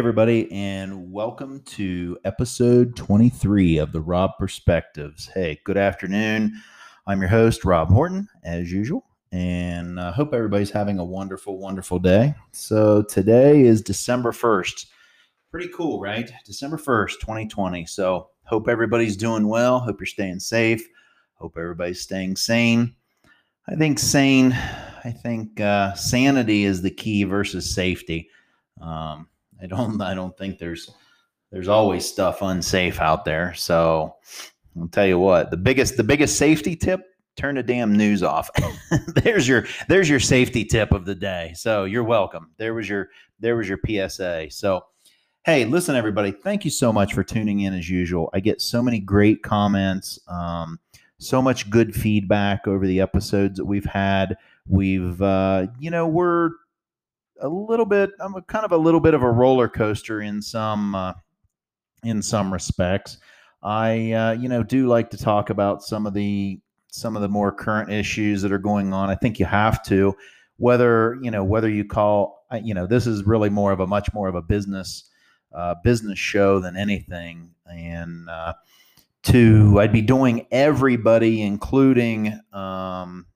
Everybody, and welcome to episode 23 of the Rob Perspectives. Hey, good afternoon. I'm your host, Rob Horton, as usual, and I hope everybody's having a wonderful, wonderful day. So, today is December 1st. Pretty cool, right? December 1st, 2020. So, hope everybody's doing well. Hope you're staying safe. Hope everybody's staying sane. I think sane, I think uh, sanity is the key versus safety. Um, I don't I don't think there's there's always stuff unsafe out there. So I'll tell you what, the biggest the biggest safety tip, turn the damn news off. there's your there's your safety tip of the day. So you're welcome. There was your there was your PSA. So hey, listen everybody, thank you so much for tuning in as usual. I get so many great comments, um, so much good feedback over the episodes that we've had. We've uh, you know, we're a little bit. I'm a, kind of a little bit of a roller coaster in some uh, in some respects. I uh, you know do like to talk about some of the some of the more current issues that are going on. I think you have to, whether you know whether you call you know this is really more of a much more of a business uh, business show than anything, and uh, to I'd be doing everybody, including um,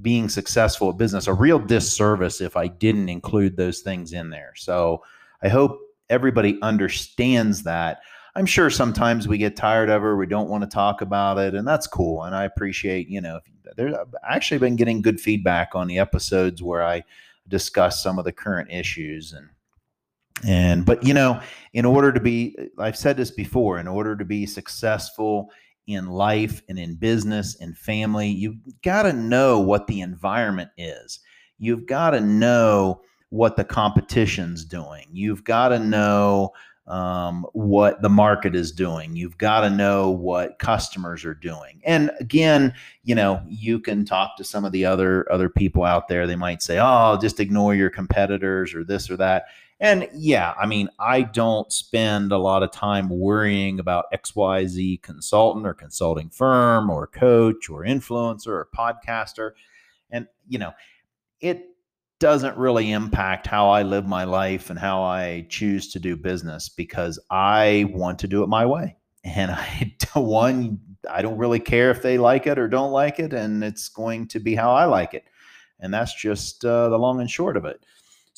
being successful at business a real disservice if I didn't include those things in there. So I hope everybody understands that. I'm sure sometimes we get tired of her, we don't want to talk about it, and that's cool. And I appreciate, you know, there's I've actually been getting good feedback on the episodes where I discuss some of the current issues and and but you know, in order to be I've said this before, in order to be successful in life and in business and family, you've got to know what the environment is. You've got to know what the competition's doing. You've got to know um, what the market is doing. You've got to know what customers are doing. And again, you know, you can talk to some of the other other people out there. They might say, "Oh, just ignore your competitors or this or that." And yeah, I mean, I don't spend a lot of time worrying about XYZ consultant or consulting firm or coach or influencer or podcaster. And, you know, it doesn't really impact how I live my life and how I choose to do business because I want to do it my way. And I one, I don't really care if they like it or don't like it, and it's going to be how I like it. And that's just uh, the long and short of it.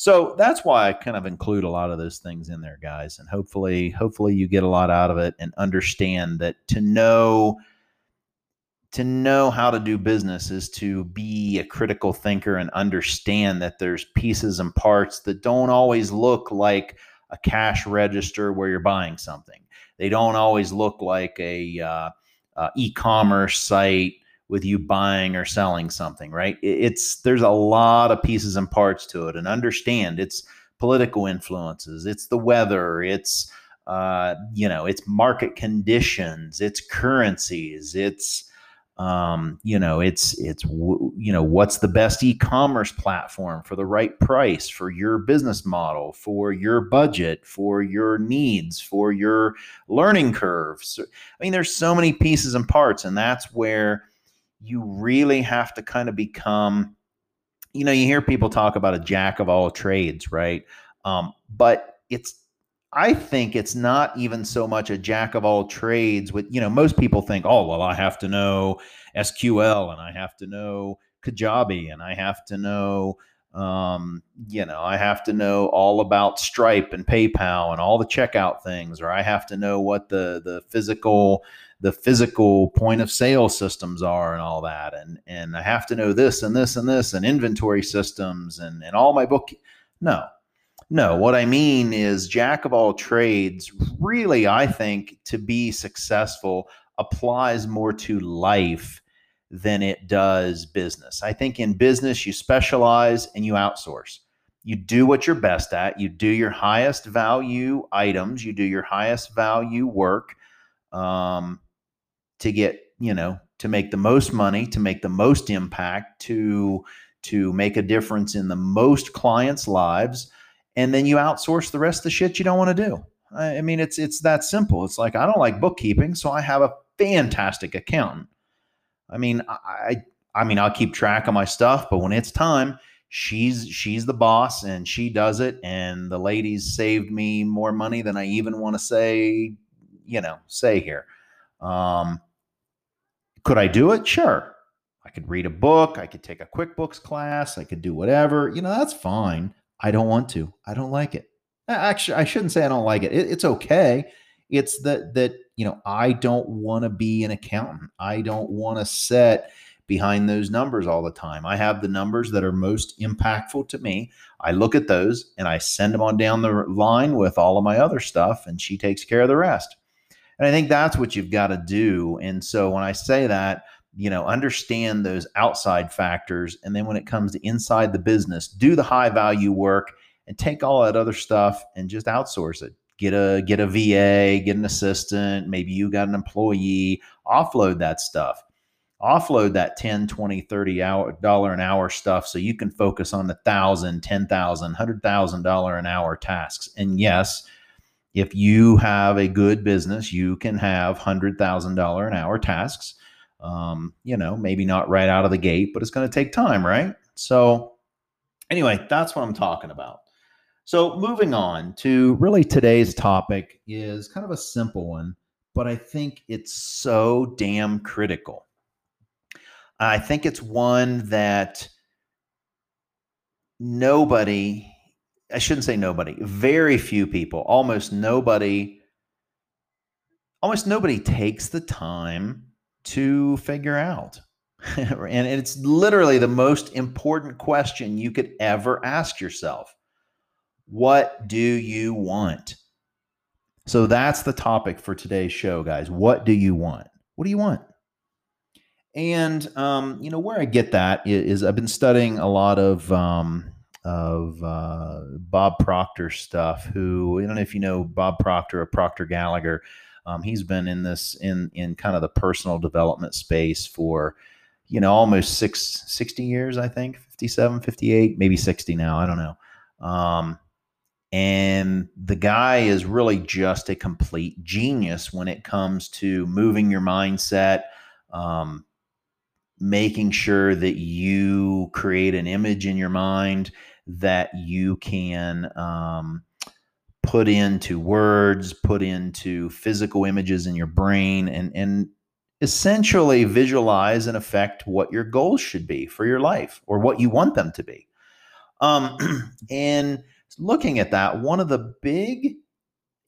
So that's why I kind of include a lot of those things in there, guys. And hopefully, hopefully you get a lot out of it and understand that to know to know how to do business is to be a critical thinker and understand that there's pieces and parts that don't always look like a cash register where you're buying something. They don't always look like a uh, uh, e-commerce site with you buying or selling something, right? It's there's a lot of pieces and parts to it, and understand it's political influences, it's the weather, it's uh, you know, it's market conditions, it's currencies, it's um, you know, it's it's you know, what's the best e-commerce platform for the right price for your business model, for your budget, for your needs, for your learning curves. I mean, there's so many pieces and parts, and that's where you really have to kind of become you know you hear people talk about a jack of all trades right? Um, but it's i think it's not even so much a jack of all trades with you know most people think oh well i have to know sql and i have to know kajabi and i have to know um, you know i have to know all about stripe and paypal and all the checkout things or i have to know what the the physical the physical point of sale systems are and all that. And and I have to know this and this and this and inventory systems and and all my book no no. What I mean is jack of all trades really I think to be successful applies more to life than it does business. I think in business you specialize and you outsource. You do what you're best at. You do your highest value items. You do your highest value work. Um, to get you know to make the most money to make the most impact to to make a difference in the most clients lives and then you outsource the rest of the shit you don't want to do I, mean it's it's that simple it's like i don't like bookkeeping so i have a fantastic accountant i mean i i mean i'll keep track of my stuff but when it's time she's she's the boss and she does it and the ladies saved me more money than i even want to say you know say here. Um could i do it? Sure. I could read a book. I could take a quickbooks class. I could do whatever. You know that's fine. I don't want to. I don't like it. Actually i shouldn't say i don't like it, it it's okay it's that that you know i don't want to be an accountant i don't want to set behind those numbers all the time. I have the numbers that are most impactful to me. I look at those and I send them on down the line with all of my other stuff, and she takes care of the rest. And I think that's what you've got to do. And so when I say that, you know, understand those outside factors. And then when it comes to inside the business, do the high value work and take all that other stuff and just outsource it. Get a get a VA, get an assistant, maybe you got an employee, offload that stuff. Offload that 10 20 30 hour dollar an hour stuff so you can focus on the thousand ten thousand hundred thousand dollar an hour tasks. And yes if you have a good business you can have hundred thousand dollar an hour tasks. Um, you know maybe not right out of the gate but it's going to take time right? So anyway that's what i'm talking about so moving on to really today's topic is kind of a simple one but i think it's so damn critical I think it's one that nobody, I shouldn't say nobody, very few people, almost nobody, almost nobody takes the time to figure out. and it's literally the most important question you could ever ask yourself. What do you want? So that's the topic for today's show, guys. What do you want? What do you want? And um, you know where I get that is, I've been studying a lot of um, of uh, Bob Proctor stuff. Who I don't know if you know Bob Proctor or Proctor Gallagher. Um, he's been in this in in kind of the personal development space for you know almost six, 60 years i think 57 58 maybe 60 now i don't know um, and the guy is really just a complete genius when it comes to moving your mindset um, making sure that you create an image in your mind that you can um, put into words, put into physical images in your brain, and and essentially visualize and affect what your goals should be for your life or what you want them to be. Um, and looking at that, one of the big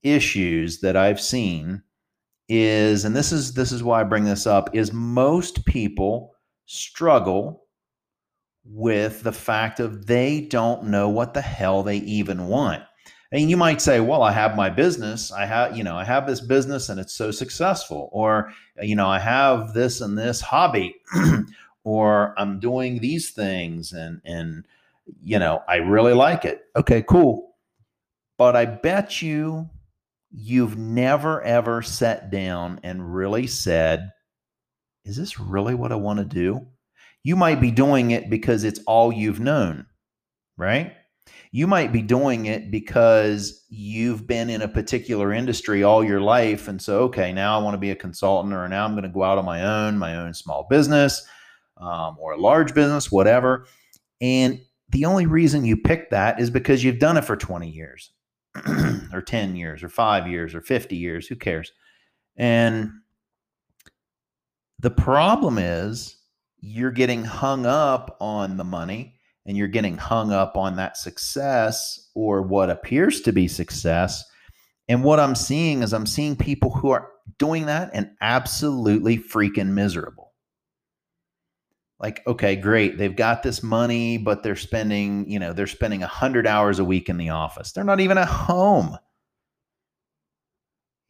issues that I've seen is, and this is this is why I bring this up, is most people struggle with the fact of they don't know what the hell they even want. And you might say, well, I have my business. I have, you know, I have this business and it's so successful. Or, you know, I have this and this hobby, or I'm doing these things and, and, you know, I really like it. Okay, cool. But I bet you you've never ever sat down and really said, is this really what I want to do? You might be doing it because it's all you've known, right? You might be doing it because you've been in a particular industry all your life. And so, okay, now I want to be a consultant, or now I'm going to go out on my own, my own small business um, or a large business, whatever. And the only reason you pick that is because you've done it for 20 years or 10 years or five years or 50 years. Who cares? And the problem is you're getting hung up on the money and you're getting hung up on that success or what appears to be success. And what I'm seeing is I'm seeing people who are doing that and absolutely freaking miserable. Like, okay, great. They've got this money, but they're spending, you know, they're spending 100 hours a week in the office. They're not even at home.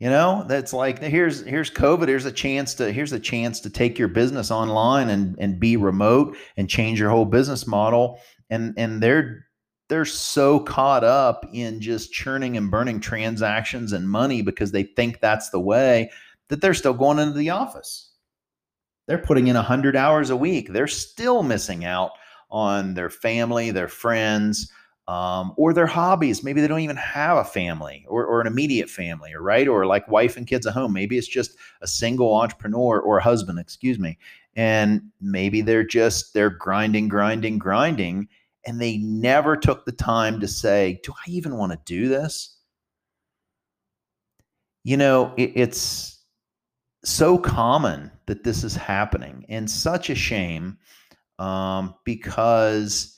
You know, that's like here's here's COVID. Here's a chance to here's a chance to take your business online and and be remote and change your whole business model. And and they're they're so caught up in just churning and burning transactions and money because they think that's the way that they're still going into the office. They're putting in 100 hours a week. They're still missing out on their family, their friends, um, or their hobbies. Maybe they don't even have a family or, or an immediate family, or right, or like wife and kids at home. Maybe it's just a single entrepreneur or a husband, excuse me, and maybe they're just they're grinding, grinding, grinding, and they never took the time to say, Do I even want to do this? You know, it, it's so common that this is happening and such a shame um, because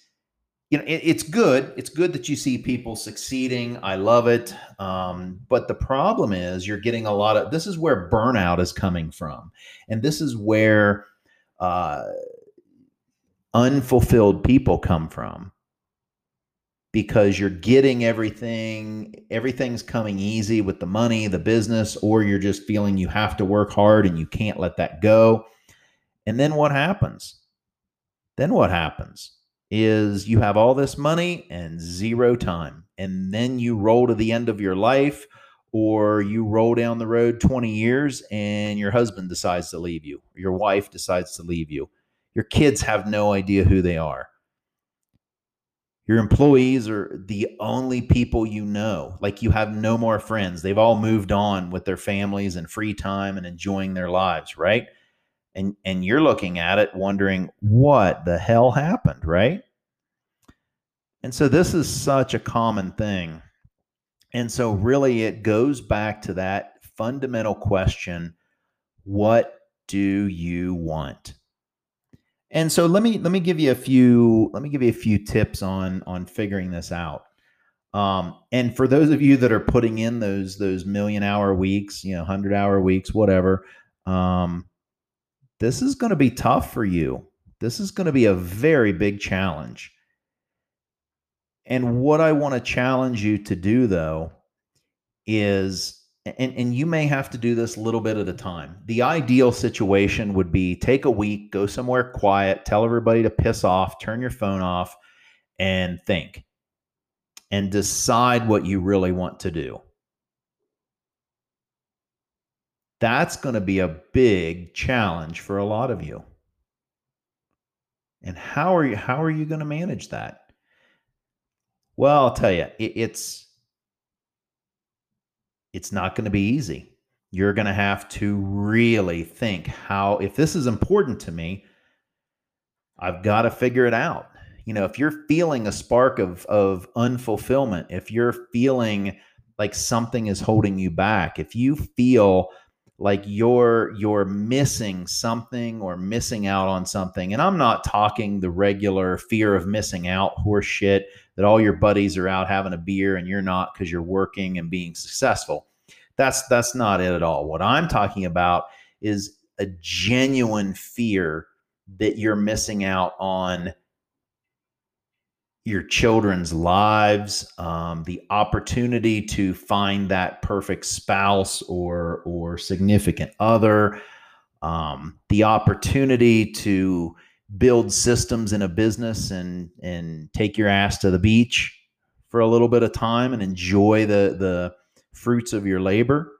you know it, it's good. It's good that you see people succeeding. I love it. Um, but the problem is you're getting a lot of this is where burnout is coming from and this is where uh, unfulfilled people come from because you're getting everything everything's coming easy with the money the business or you're just feeling you have to work hard and you can't let that go. And then what happens? Then what happens is you have all this money and zero time and then you roll to the end of your life or you roll down the road 20 years and your husband decides to leave you your wife decides to leave you. Your kids have no idea who they are your employees are the only people you know. Like you have no more friends. They've all moved on with their families and free time and enjoying their lives, right? And and you're looking at it wondering what the hell happened, right? And so this is such a common thing. And so really it goes back to that fundamental question, what do you want? And so let me let me give you a few let me give you a few tips on on figuring this out. Um, and for those of you that are putting in those those million hour weeks, you know, hundred hour weeks, whatever, um, this is going to be tough for you. This is going to be a very big challenge. And what I want to challenge you to do though is and, and you may have to do this a little bit at a time. The ideal situation would be take a week, go somewhere quiet, tell everybody to piss off, turn your phone off, and think and decide what you really want to do. That's going to be a big challenge for a lot of you. And how are you how are you going to manage that? Well, I'll tell you, it, it's it's not going to be easy. You're going to have to really think how, if this is important to me, I've got to figure it out. You know, if you're feeling a spark of, of unfulfillment, if you're feeling like something is holding you back, if you feel like you're you're missing something or missing out on something. And i'm not talking the regular fear of missing out horse shit that all your buddies are out having a beer and you're not because you're working and being successful. That's that's not it at all. What i'm talking about is a genuine fear that you're missing out on your children's lives, um, the opportunity to find that perfect spouse or or significant other, um, the opportunity to build systems in a business and and take your ass to the beach for a little bit of time and enjoy the the fruits of your labor.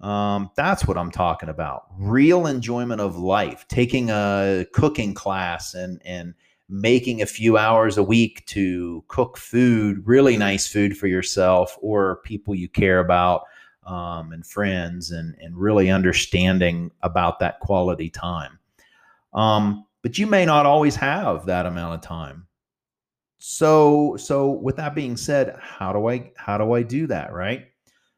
Um, that's what I'm talking about. Real enjoyment of life. Taking a cooking class and and making a few hours a week to cook food, really nice food for yourself or people you care about um, and friends, and, and really understanding about that quality time. Um, but you may not always have that amount of time. So, so with that being said, how do I how do I do that, right?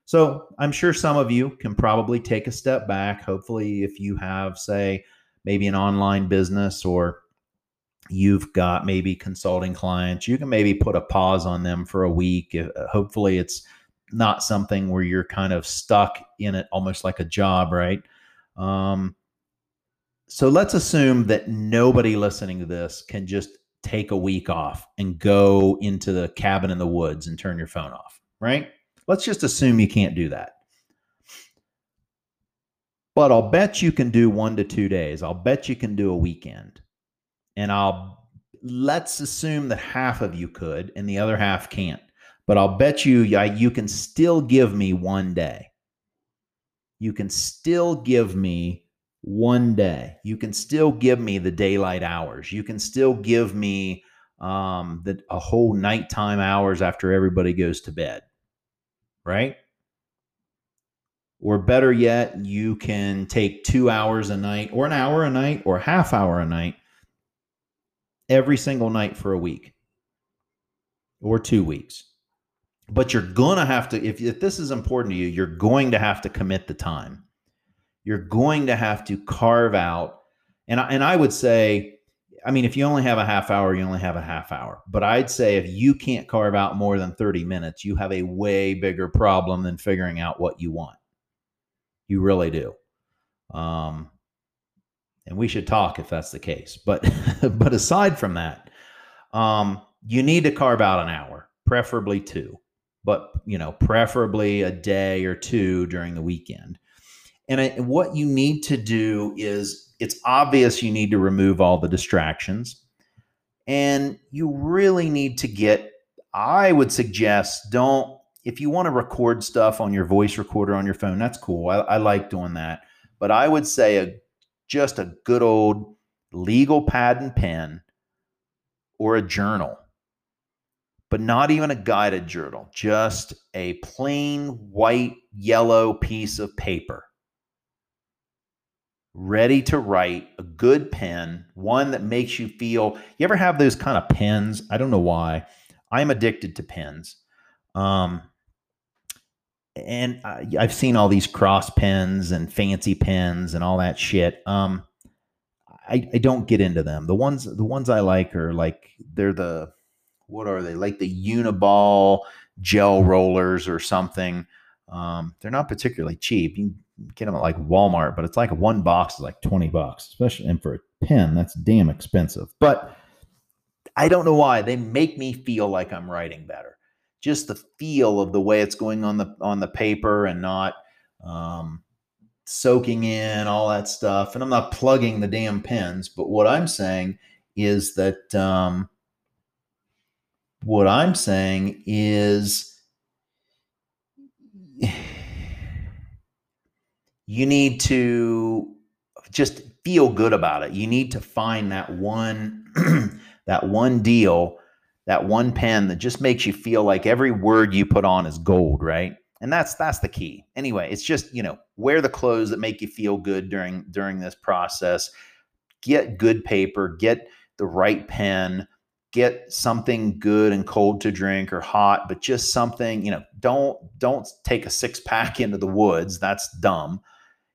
So I'm sure some of you can probably take a step back. Hopefully, if you have, say, maybe an online business or you've got maybe consulting clients, you can maybe put a pause on them for a week. Uh, hopefully, it's not something where you're kind of stuck in it almost like a job, right? Um, so let's assume that nobody listening to this can just take a week off and go into the cabin in the woods and turn your phone off, right? Let's just assume you can't do that. But I'll bet you can do one to two days. I'll bet you can do a weekend and I'll let's assume that half of you could and the other half can't. But I'll bet you you can still give me one day. You can still give me one day. You can still give me the daylight hours. You can still give me um, the a whole nighttime hours after everybody goes to bed, right? Or better yet, you can take two hours a night, or an hour a night, or half hour a night every single night for a week. or two weeks. But you're going to have to, if, if this is important to you, you're going to have to commit the time. You're going to have to carve out, and I, and I would say, I mean, if you only have a half hour, you only have a half hour. But I'd say if you can't carve out more than 30 minutes, you have a way bigger problem than figuring out what you want. You really do. Um, and we should talk if that's the case. But but aside from that, um, you need to carve out an hour, preferably two, but you know, preferably a day or two during the weekend. And I, what you need to do is it's obvious you need to remove all the distractions. And you really need to get, I would suggest, don't, if you want to record stuff on your voice recorder on your phone, that's cool. I, I like doing that. But I would say a just a good old legal pad and pen or a journal, but not even a guided journal, just a plain white, yellow piece of paper. Ready to write, a good pen, one that makes you feel. You ever have those kind of pens? I don't know why. I'm addicted to pens. Um, and I've seen all these cross pens and fancy pens and all that shit. Um, I, I don't get into them. The ones the ones I like are like they're the what are they like the Uniball gel rollers or something. Um, they're not particularly cheap. You can get them at like Walmart, but it's like one box is like twenty bucks, especially and for a pen that's damn expensive. But I don't know why they make me feel like I'm writing better just the feel of the way it's going on the on the paper and not um, soaking in all that stuff. And I'm not plugging the damn pens, but what I'm saying is that um, what I'm saying is you need to just feel good about it. You need to find that one that one deal that one pen that just makes you feel like every word you put on is gold, right? And that's that's the key. Anyway, it's just, you know, wear the clothes that make you feel good during during this process. Get good paper, get the right pen, get something good and cold to drink or hot, but just something, you know, don't don't take a six pack into the woods. That's dumb.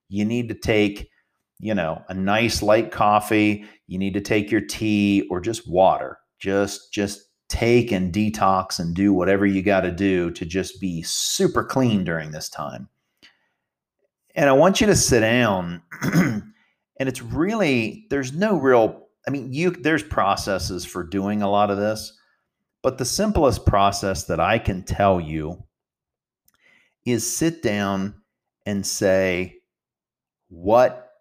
You need to take, you know, a nice light coffee, you need to take your tea or just water. Just just take and detox and do whatever you got to do to just be super clean during this time. And I want you to sit down and it's really there's no real I mean you there's processes for doing a lot of this, but the simplest process that I can tell you is sit down and say what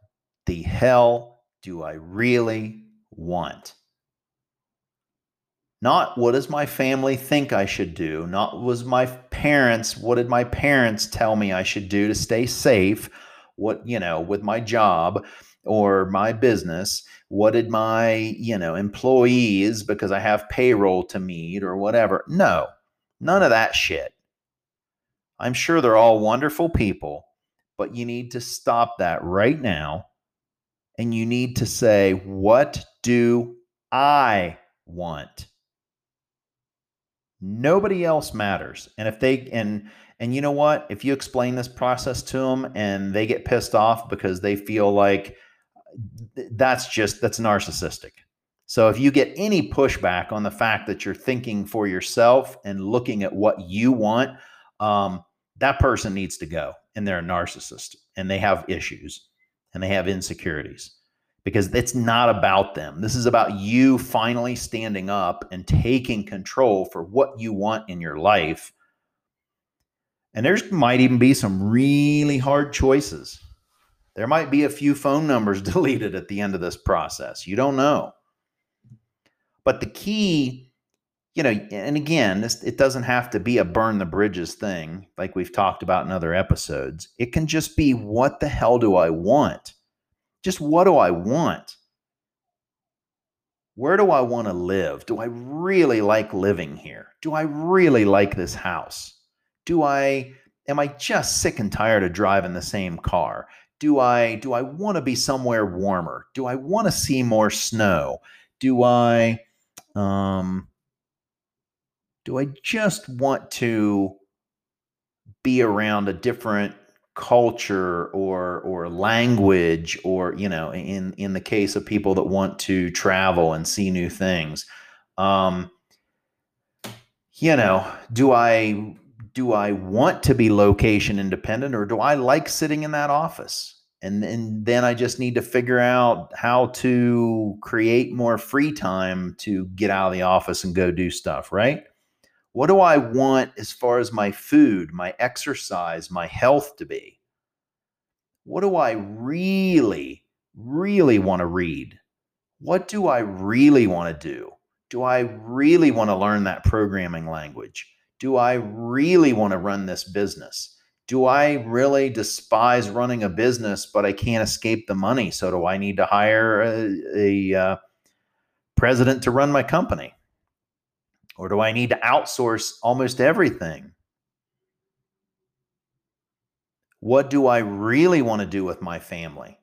the hell do I really want? Not what does my family think I should do? Not was my parents, what did my parents tell me I should do to stay safe? What, you know, with my job or my business? What did my, you know, employees, because I have payroll to meet or whatever? No, none of that shit. I'm sure they're all wonderful people, but you need to stop that right now. And you need to say, what do I want? Nobody else matters. And if they and and you know what? If you explain this process to them and they get pissed off because they feel like that's just that's narcissistic. So if you get any pushback on the fact that you're thinking for yourself and looking at what you want, um, that person needs to go, and they're a narcissist, and they have issues, and they have insecurities because it's not about them. This is about you finally standing up and taking control for what you want in your life. And there might even be some really hard choices. There might be a few phone numbers deleted at the end of this process. You don't know. But the key, you know, and again, this, it doesn't have to be a burn the bridges thing like we've talked about in other episodes. It can just be what the hell do I want? Just what do I want? Where do I want to live? Do I really like living here? Do I really like this house? Do I am I just sick and tired of driving the same car? Do I do I want to be somewhere warmer? Do I want to see more snow? Do I um Do I just want to be around a different culture or or language or you know in in the case of people that want to travel and see new things um you know do i do i want to be location independent or do i like sitting in that office? And, and then i just need to figure out how to create more free time to get out of the office and go do stuff right what do I want as far as my food, my exercise, my health to be? What do I really, really want to read? What do I really want to do? Do I really want to learn that programming language? Do I really want to run this business? Do I really despise running a business, but I can't escape the money? So, do I need to hire a, a uh, president to run my company? Or do I need to outsource almost everything? What do I really want to do with my family?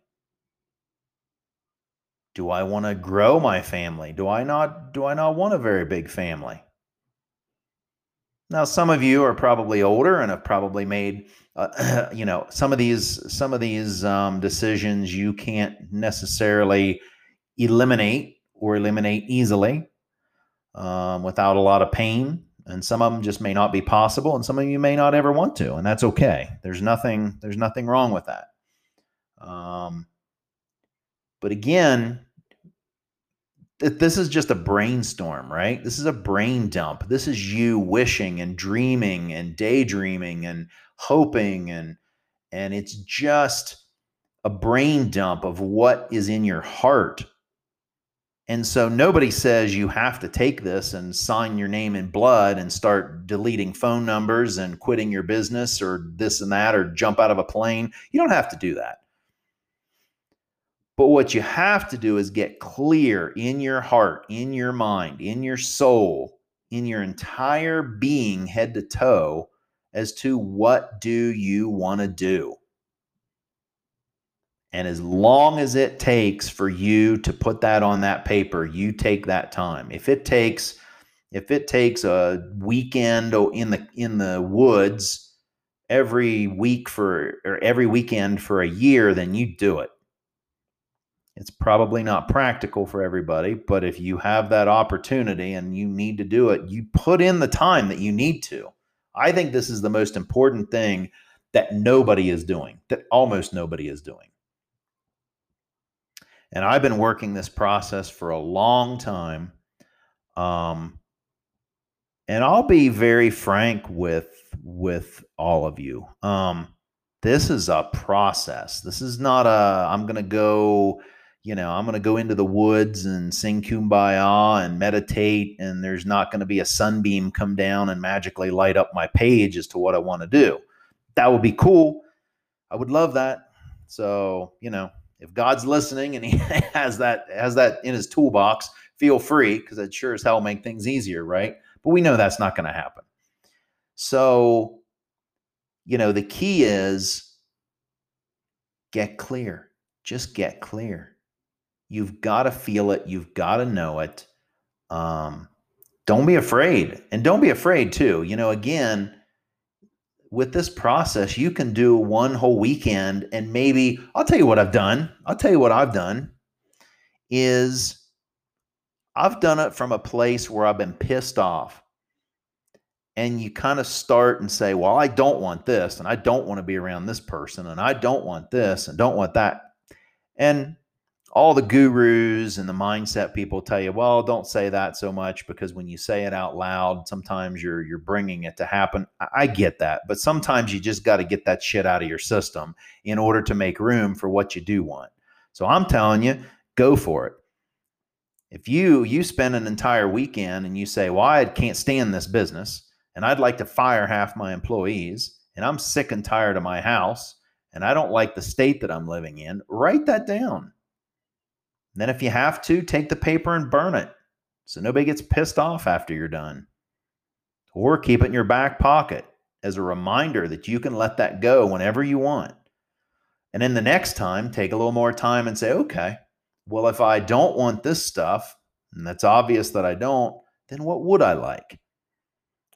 Do I want to grow my family? Do I not do I not want a very big family? Now some of you are probably older and have probably made uh, you know some of these some of these um, decisions you can't necessarily eliminate or eliminate easily um, without a lot of pain. And some of them just may not be possible, and some of you may not ever want to, and that's okay. There's nothing. There's nothing wrong with that. Um, but again, this is just a brainstorm, right? This is a brain dump. This is you wishing and dreaming and daydreaming and hoping and and it's just a brain dump of what is in your heart and so nobody says you have to take this and sign your name in blood and start deleting phone numbers and quitting your business or this and that or jump out of a plane. You don't have to do that. But what you have to do is get clear in your heart, in your mind, in your soul, in your entire being, head to toe, as to what do you want to do. And as long as it takes for you to put that on that paper, you take that time. If it takes if it takes a weekend in the in the woods every week for or every weekend for a year, then you do it. It's probably not practical for everybody, but if you have that opportunity and you need to do it, you put in the time that you need to. I think this is the most important thing that nobody is doing, that almost nobody is doing. And I've been working this process for a long time. Um, and I'll be very frank with with all of you. Um, this is a process. This is not a I'm to go, you know, I'm to go into the woods and sing kumbaya and meditate and there's not to be a sunbeam come down and magically light up my page as to what I want to do. That would be cool. I would love that. So, you know, if God's listening and he has that has that in his toolbox, feel free because it sure as hell make things easier, right? But we know that's not going to happen. So, you know, the key is get clear. Just get clear. You've got to feel it. You've got to know it. Um, don't be afraid, and don't be afraid too. You know, again with this process, you can do one whole weekend and maybe I'll tell you what I've done. I'll tell you what I've done is I've done it from a place where I've been pissed off. And you kind of start and say, Well, I don't want this, and I don't want to be around this person, and I don't want this, and don't want that. And all the gurus and the mindset people tell you, well, don't say that so much because when you say it out loud, sometimes you're you're bringing it to happen. I, get that, but sometimes you just got to get that shit out of your system in order to make room for what you do want. So I'm telling you, go for it. If you you spend an entire weekend and you say, "Well, I can't stand this business and I'd like to fire half my employees and I'm sick and tired of my house and I don't like the state that I'm living in," write that down then, if you have to, take the paper and burn it so nobody gets pissed off after you're done. Or keep it in your back pocket as a reminder that you can let that go whenever you want. And then the next time, take a little more time and say, okay, well, if I don't want this stuff, and that's obvious that I don't, then what would I like?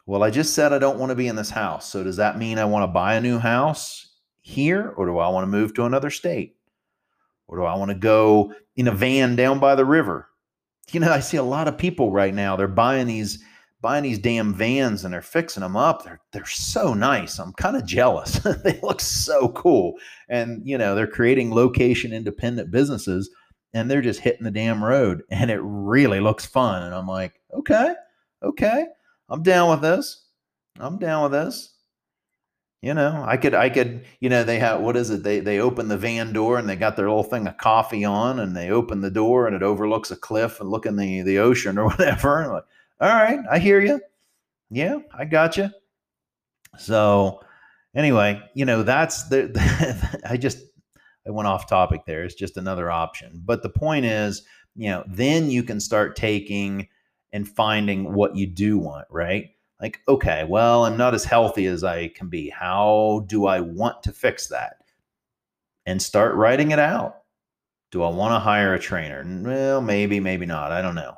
Well, I just said I don't want to be in this house. So does that mean I want to buy a new house here or do I want to move to another state? Or do I want to go in a van down by the river? You know, I see a lot of people right now, they're buying these buying these damn vans and they're fixing them up. They're they're so nice. I'm kind of jealous. they look so cool. And you know, they're creating location independent businesses and they're just hitting the damn road and it really looks fun. And I'm like, okay, okay, I'm down with this. I'm down with this. You know, I could, I could, you know, they have, what is it? They, they open the van door and they got their little thing of coffee on and they open the door and it overlooks a cliff and look in the, the ocean or whatever. and Like, all right, I hear you. Yeah, I got you. So anyway, you know, that's the, I just, I went off topic there. It's just another option. But the point is, you know, then you can start taking and finding what you do want, right? Like, okay, well, I'm not as healthy as I can be. How do I want to fix that? And start writing it out. Do I want to hire a trainer? Well, maybe, maybe not. I don't know.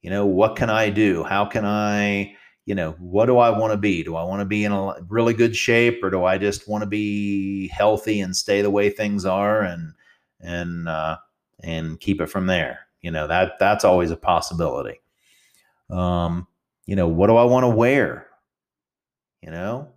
You know, what can I do? How can I, you know, what do I want to be? Do I want to be in a really good shape or do I just want to be healthy and stay the way things are and and uh and keep it from there? You know, that that's always a possibility. Um, you know, what do I want to wear? You know,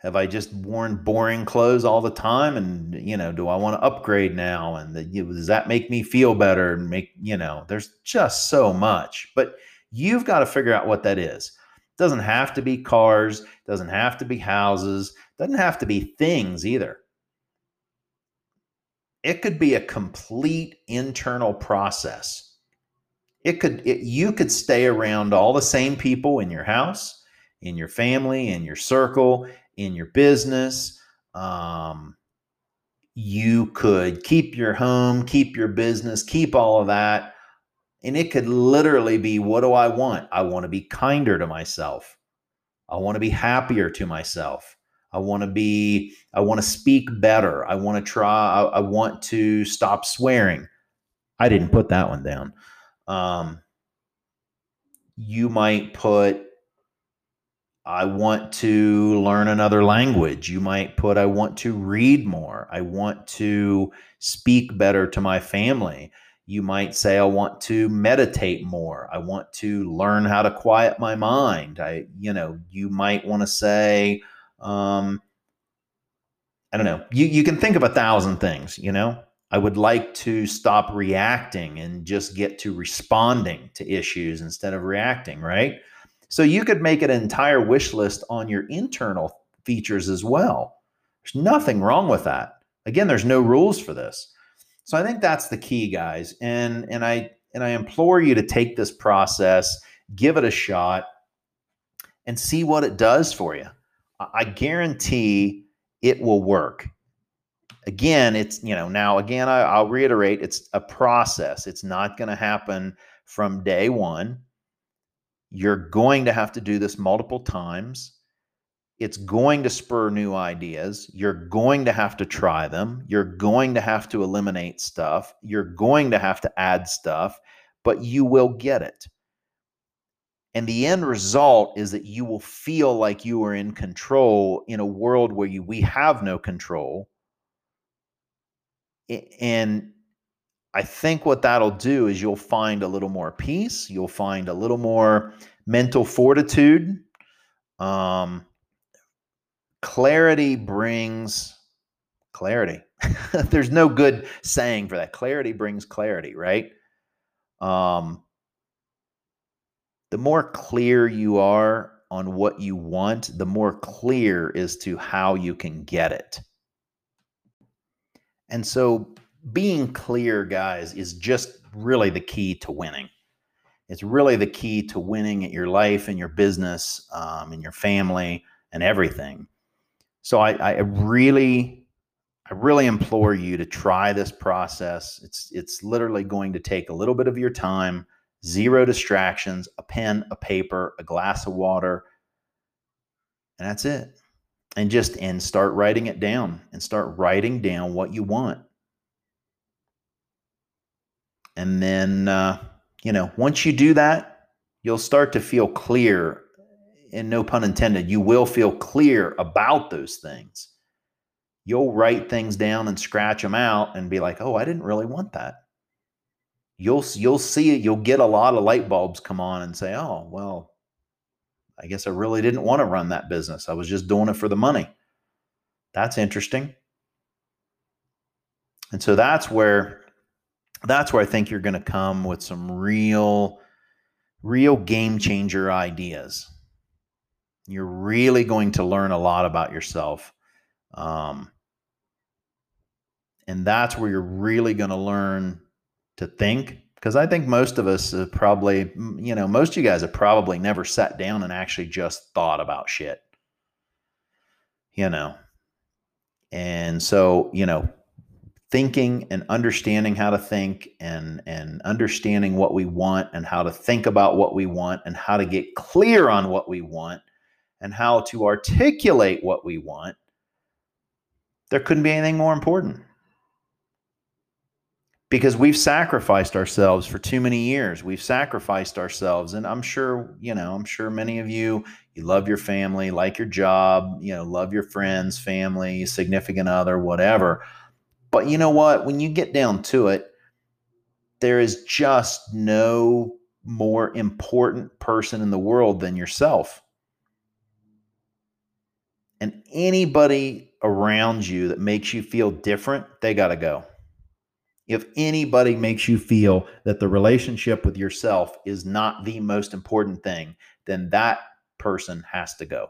have I just worn boring clothes all the time? And, you know, do I want to upgrade now? And the, does that make me feel better? And make, you know, there's just so much. But you've got to figure out what that is It doesn't have to be cars, doesn't have to be houses, doesn't have to be things either. It could be a complete internal process. It could it, you could stay around all the same people in your house, in your family, in your circle, in your business. Um, you could keep your home, keep your business, keep all of that and it could literally be what do I want? I want to be kinder to myself. I want to be happier to myself. I want to be, I want to speak better. I want to try, I, I want to stop swearing. I didn't put that one down. Um, you might put, I want to learn another language. You might put, I want to read more. I want to speak better to my family. You might say, I want to meditate more. I want to learn how to quiet my mind. I, you know, you might want to say, um, I don't know. You, you can think of a thousand things, you know. I would like to stop reacting and just get to responding to issues instead of reacting, right? So you could make an entire wish list on your internal features as well. There's nothing wrong with that. Again, there's no rules for this. So I think that's the key, guys. And and I and I implore you to take this process, give it a shot, and see what it does for you. I guarantee it will work. Again, it's you know now again I, I'll reiterate it's a process. It's not going to happen from day one. You're going to have to do this multiple times it's going to spur new ideas. You're going to have to try them. You're going to have to eliminate stuff. You're going to have to add stuff, but you will get it. And the end result is that you will feel like you are in control in a world where you, we have no control. And I think what that'll do is you'll find a little more peace. You'll find a little more mental fortitude. Um, clarity brings clarity. There's no good saying for that. Clarity brings clarity, right? Um, the more clear you are on what you want, the more clear as to how you can get it. And so being clear, guys, is just really the key to winning. It's really the key to winning at your life and your business, um, and your family and everything. So I, I really, I really implore you to try this process. It's it's literally going to take a little bit of your time, zero distractions, a pen, a paper, a glass of water, and that's it. And just and start writing it down and start writing down what you want. And then uh, you know, once you do that, you'll start to feel clear and no pun intended, you will feel clear about those things. You'll write things down and scratch them out and be like, "Oh, I didn't really want that." You'll you'll see it. You'll get a lot of light bulbs come on and say, "Oh, well, I guess I really didn't want to run that business. I was just doing it for the money." That's interesting. And so that's where that's where I think you're going to come with some real real game changer ideas. You're really going to learn a lot about yourself. Um, and that's where you're really going to learn to think. Because I think most of us have probably, you know, most of you guys have probably never sat down and actually just thought about shit. You know, and so, you know, thinking and understanding how to think and and understanding what we want and how to think about what we want and how to get clear on what we want and how to articulate what we want there couldn't be anything more important because we've sacrificed ourselves for too many years we've sacrificed ourselves and i'm sure you know i'm sure many of you you love your family like your job you know love your friends family significant other whatever but you know what? When you get down to it, there is just no more important person in the world than yourself. And anybody around you that makes you feel different, they got to go. If anybody makes you feel that the relationship with yourself is not the most important thing, then that person has to go,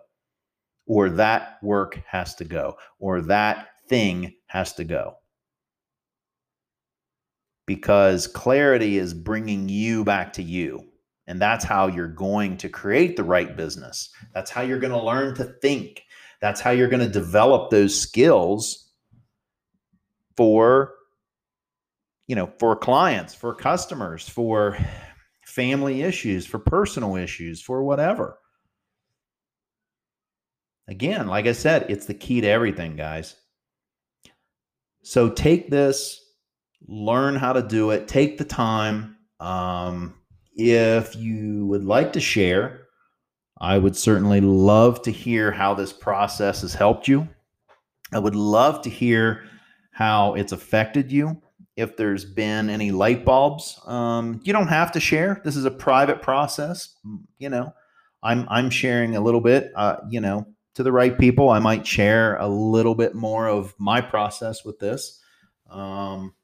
or that work has to go, or that thing has to go because clarity is bringing you back to you. And that's how you're going to create the right business. That's how you're going to learn to think. That's how you're going to develop those skills for you know, for clients, for customers, for family issues, for personal issues, for whatever. Again, like I said, it's the key to everything, guys. So take this learn how to do it. Take the time. Um, if you would like to share, I would certainly love to hear how this process has helped you. I would love to hear how it's affected you. If there's been any light bulbs, um, you don't have to share. This is a private process. You know, I'm I'm sharing a little bit. Uh, you know, to the right people, I might share a little bit more of my process with this. Um,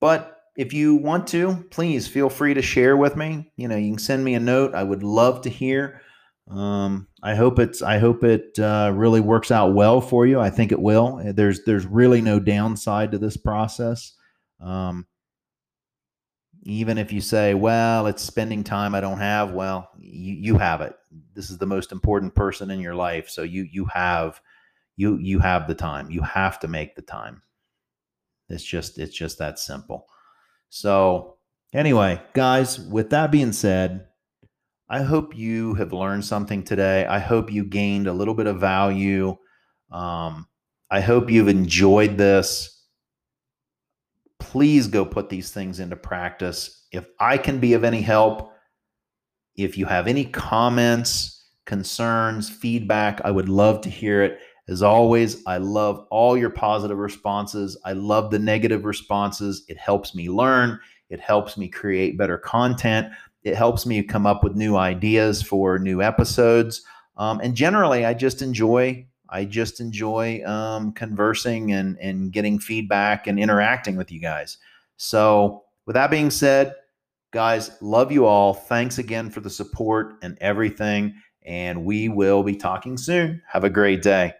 but if you want to, please feel free to share with me. You know, you can send me a note. I would love to hear. Um, I hope it's I hope it uh, really works out well for you. I think it will. There's there's really no downside to this process. Um, even if you say, well, it's spending time I don't have, well, you, you have it. This is the most important person in your life. So you you have you you have the time. You have to make the time. It's just it's just that simple. So anyway, guys, with that being said, I hope you have learned something today. I hope you gained a little bit of value. Um, I hope you've enjoyed this. Please go put these things into practice. If I can be of any help, if you have any comments, concerns, feedback, I would love to hear it. As always, I love all your positive responses. I love the negative responses. It helps me learn, it helps me create better content, it helps me come up with new ideas for new episodes. Um, and generally, I just enjoy. I just enjoy um, conversing and, and getting feedback and interacting with you guys. So, with that being said, guys, love you all. Thanks again for the support and everything. And we will be talking soon. Have a great day.